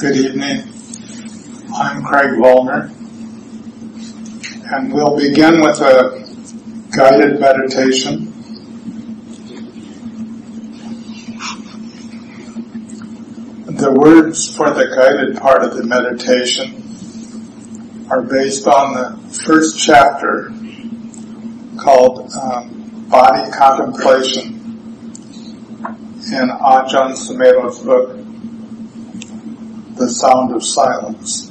Good evening. I'm Craig Vollmar, and we'll begin with a guided meditation. The words for the guided part of the meditation are based on the first chapter called um, Body Contemplation in Ajahn Sumedho's book, The Sound of Silence.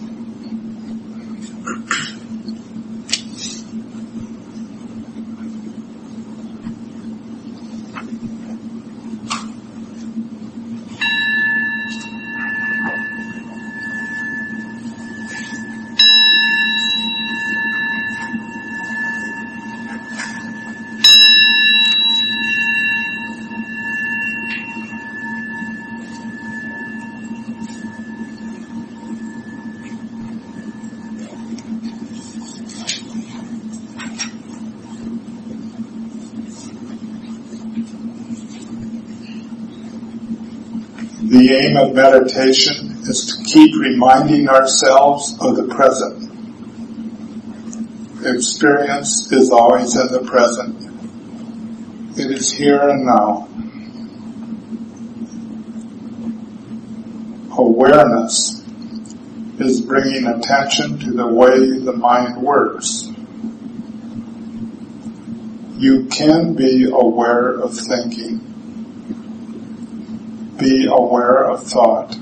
The aim of meditation is to keep reminding ourselves of the present. Experience is always in the present. It is here and now. Awareness is bringing attention to the way the mind works. You can be aware of thinking be aware of thought.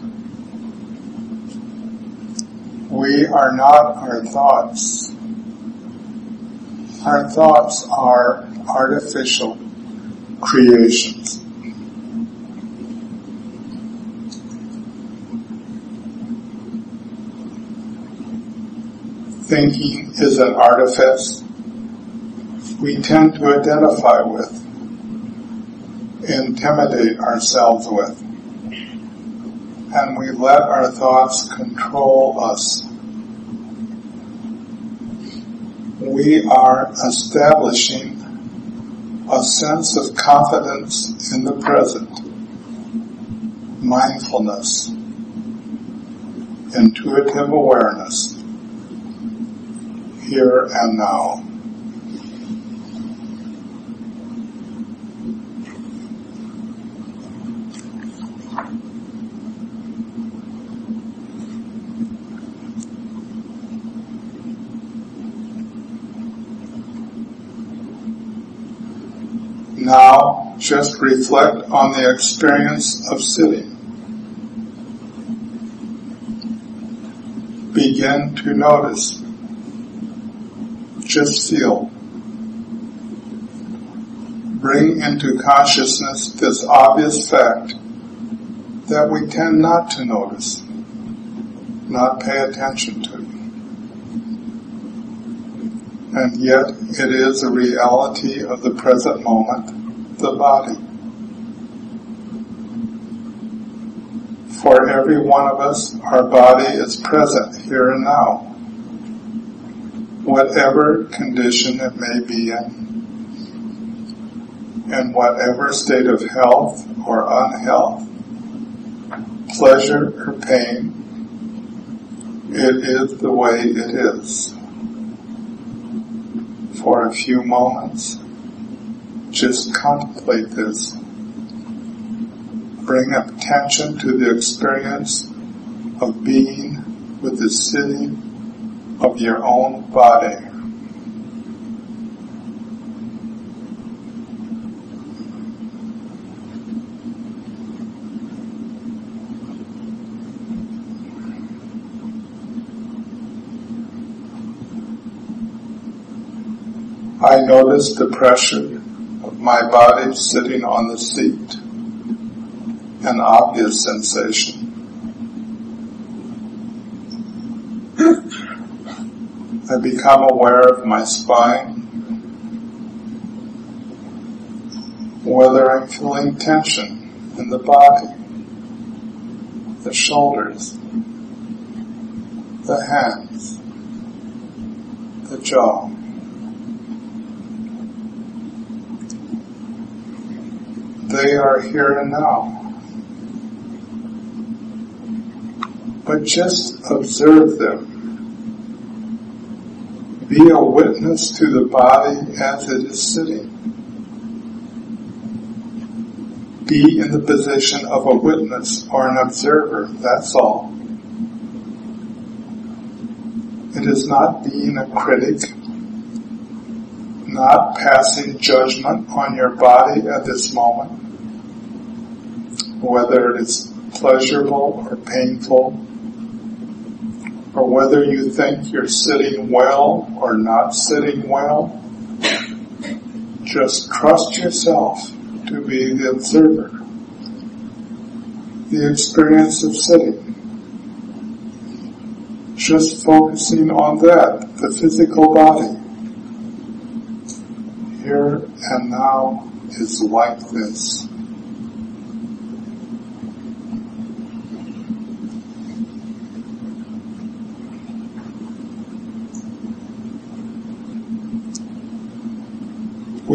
We are not our thoughts. Our thoughts are artificial creations. Thinking is an artifice we tend to identify with, intimidate ourselves with and we let our thoughts control us. We are establishing a sense of confidence in the present, mindfulness, intuitive awareness, here and now. Now, just reflect on the experience of sitting. Begin to notice. Just feel. Bring into consciousness this obvious fact that we tend not to notice, not pay attention to. And yet it is a reality of the present moment the body. For every one of us, our body is present here and now. Whatever condition it may be in, in whatever state of health or unhealth, pleasure or pain, it is the way it is. For a few moments, just contemplate this. Bring attention to the experience of being with the sitting of your own body. I notice the pressure my body sitting on the seat. An obvious sensation. I become aware of my spine, whether I'm feeling tension in the body, the shoulders, the hands, the jaw. They are here and now. but just observe them. Be a witness to the body as it is sitting. Be in the position of a witness or an observer, that's all. It is not being a critic, not passing judgment on your body at this moment, whether it is pleasurable or painful, or whether you think you're sitting well or not sitting well. Just trust yourself to be the observer. The experience of sitting. Just focusing on that, the physical body. Here and now is like this.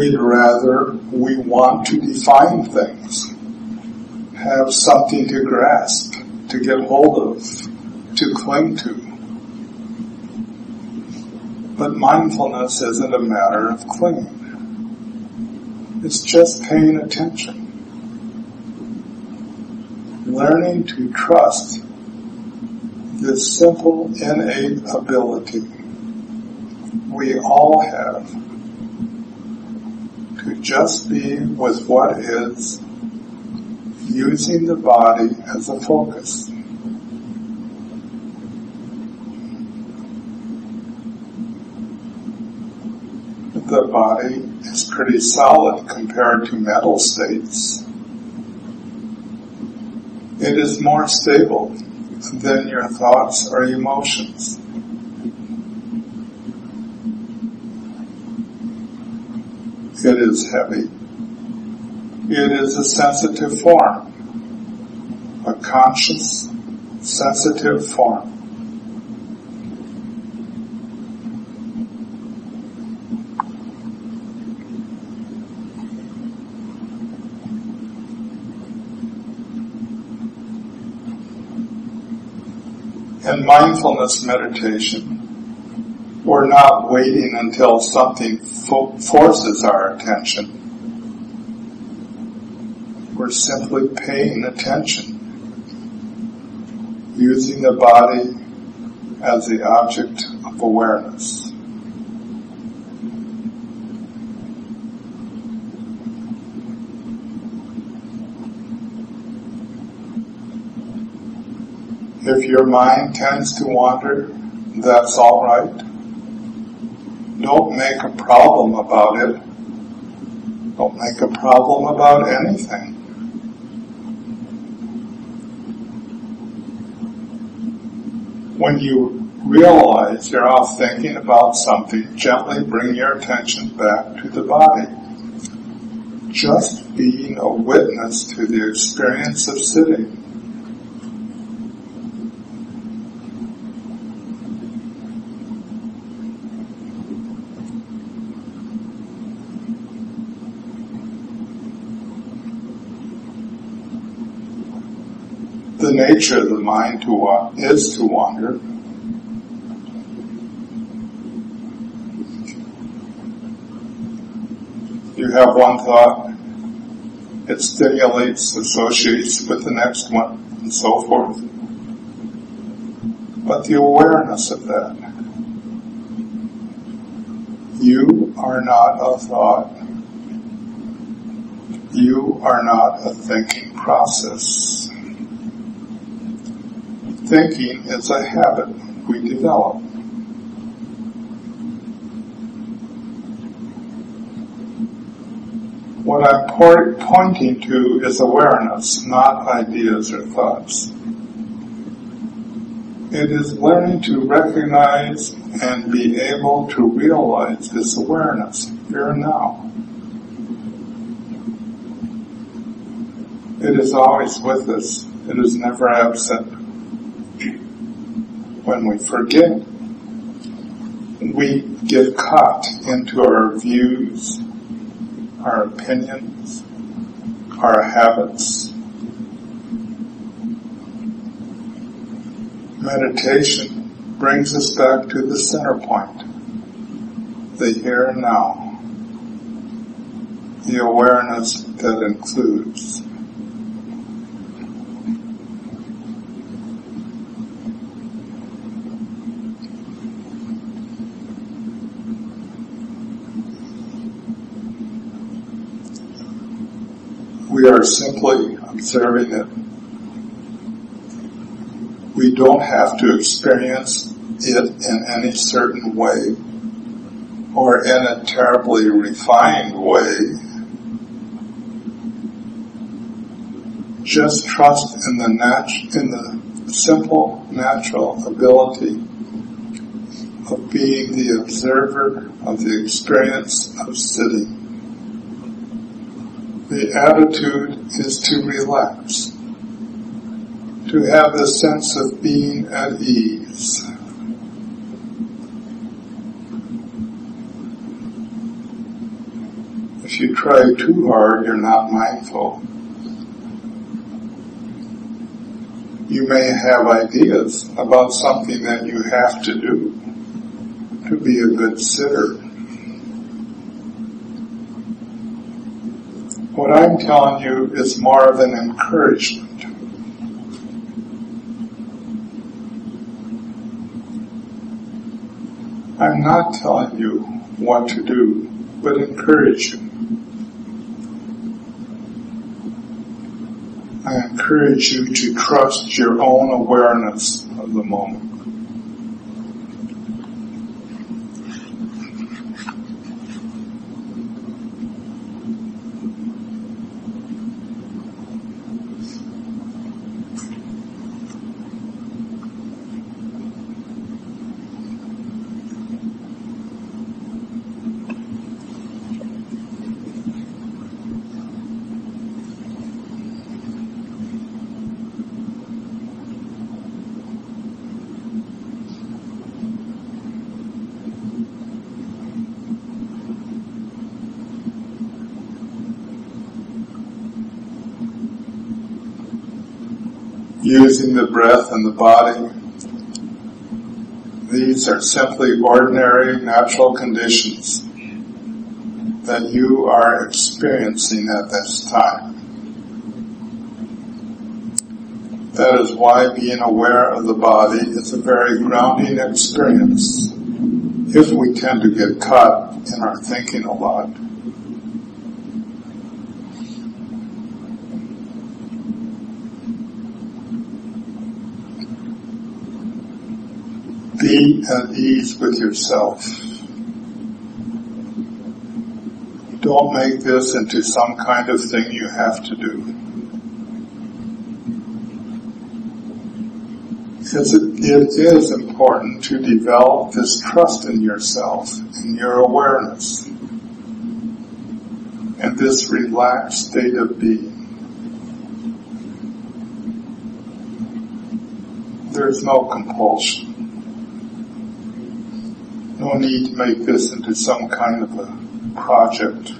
We'd rather, we want to define things, have something to grasp, to get hold of, to cling to. But mindfulness isn't a matter of clinging. It's just paying attention. Learning to trust this simple innate ability we all have to just be with what is, using the body as a focus. The body is pretty solid compared to mental states. It is more stable than your thoughts or emotions. It is heavy. It is a sensitive form, a conscious, sensitive form. In mindfulness meditation, we're not waiting until something fo- forces our attention. We're simply paying attention, using the body as the object of awareness. If your mind tends to wander, that's all right. Don't make a problem about it. Don't make a problem about anything. When you realize you're off thinking about something, gently bring your attention back to the body. Just being a witness to the experience of sitting nature of the mind to uh, is to wander. You have one thought, it stimulates, associates with the next one, and so forth. But the awareness of that. You are not a thought. You are not a thinking process thinking is a habit we develop. What I'm pointing to is awareness, not ideas or thoughts. It is learning to recognize and be able to realize this awareness here and now. It is always with us. It is never absent when we forget, we get caught into our views, our opinions, our habits. Meditation brings us back to the center point, the here and now, the awareness that includes. We are simply observing it we don't have to experience it in any certain way or in a terribly refined way. Just trust in the nat- in the simple natural ability of being the observer of the experience of sitting. The attitude is to relax to have the sense of being at ease. If you try too hard, you're not mindful. You may have ideas about something that you have to do to be a good sitter. What I'm telling you is more of an encouragement. I'm not telling you what to do, but encourage you. I encourage you to trust your own awareness of the moment. The breath and the body. These are simply ordinary natural conditions that you are experiencing at this time. That is why being aware of the body is a very grounding experience if we tend to get caught in our thinking a lot. Be at ease with yourself. Don't make this into some kind of thing you have to do. Because it, it is important to develop this trust in yourself, in your awareness, and this relaxed state of being. There's no compulsion. No need to make this into some kind of a project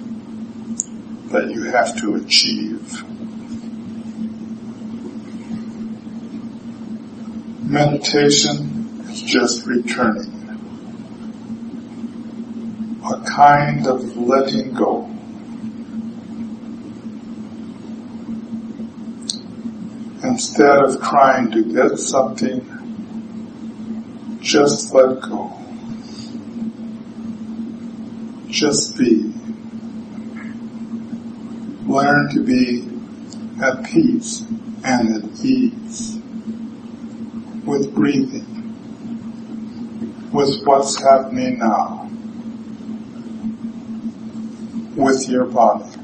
that you have to achieve. Meditation is just returning. A kind of letting go. Instead of trying to get something, just let go. Just be. Learn to be at peace and at ease with breathing, with what's happening now, with your body.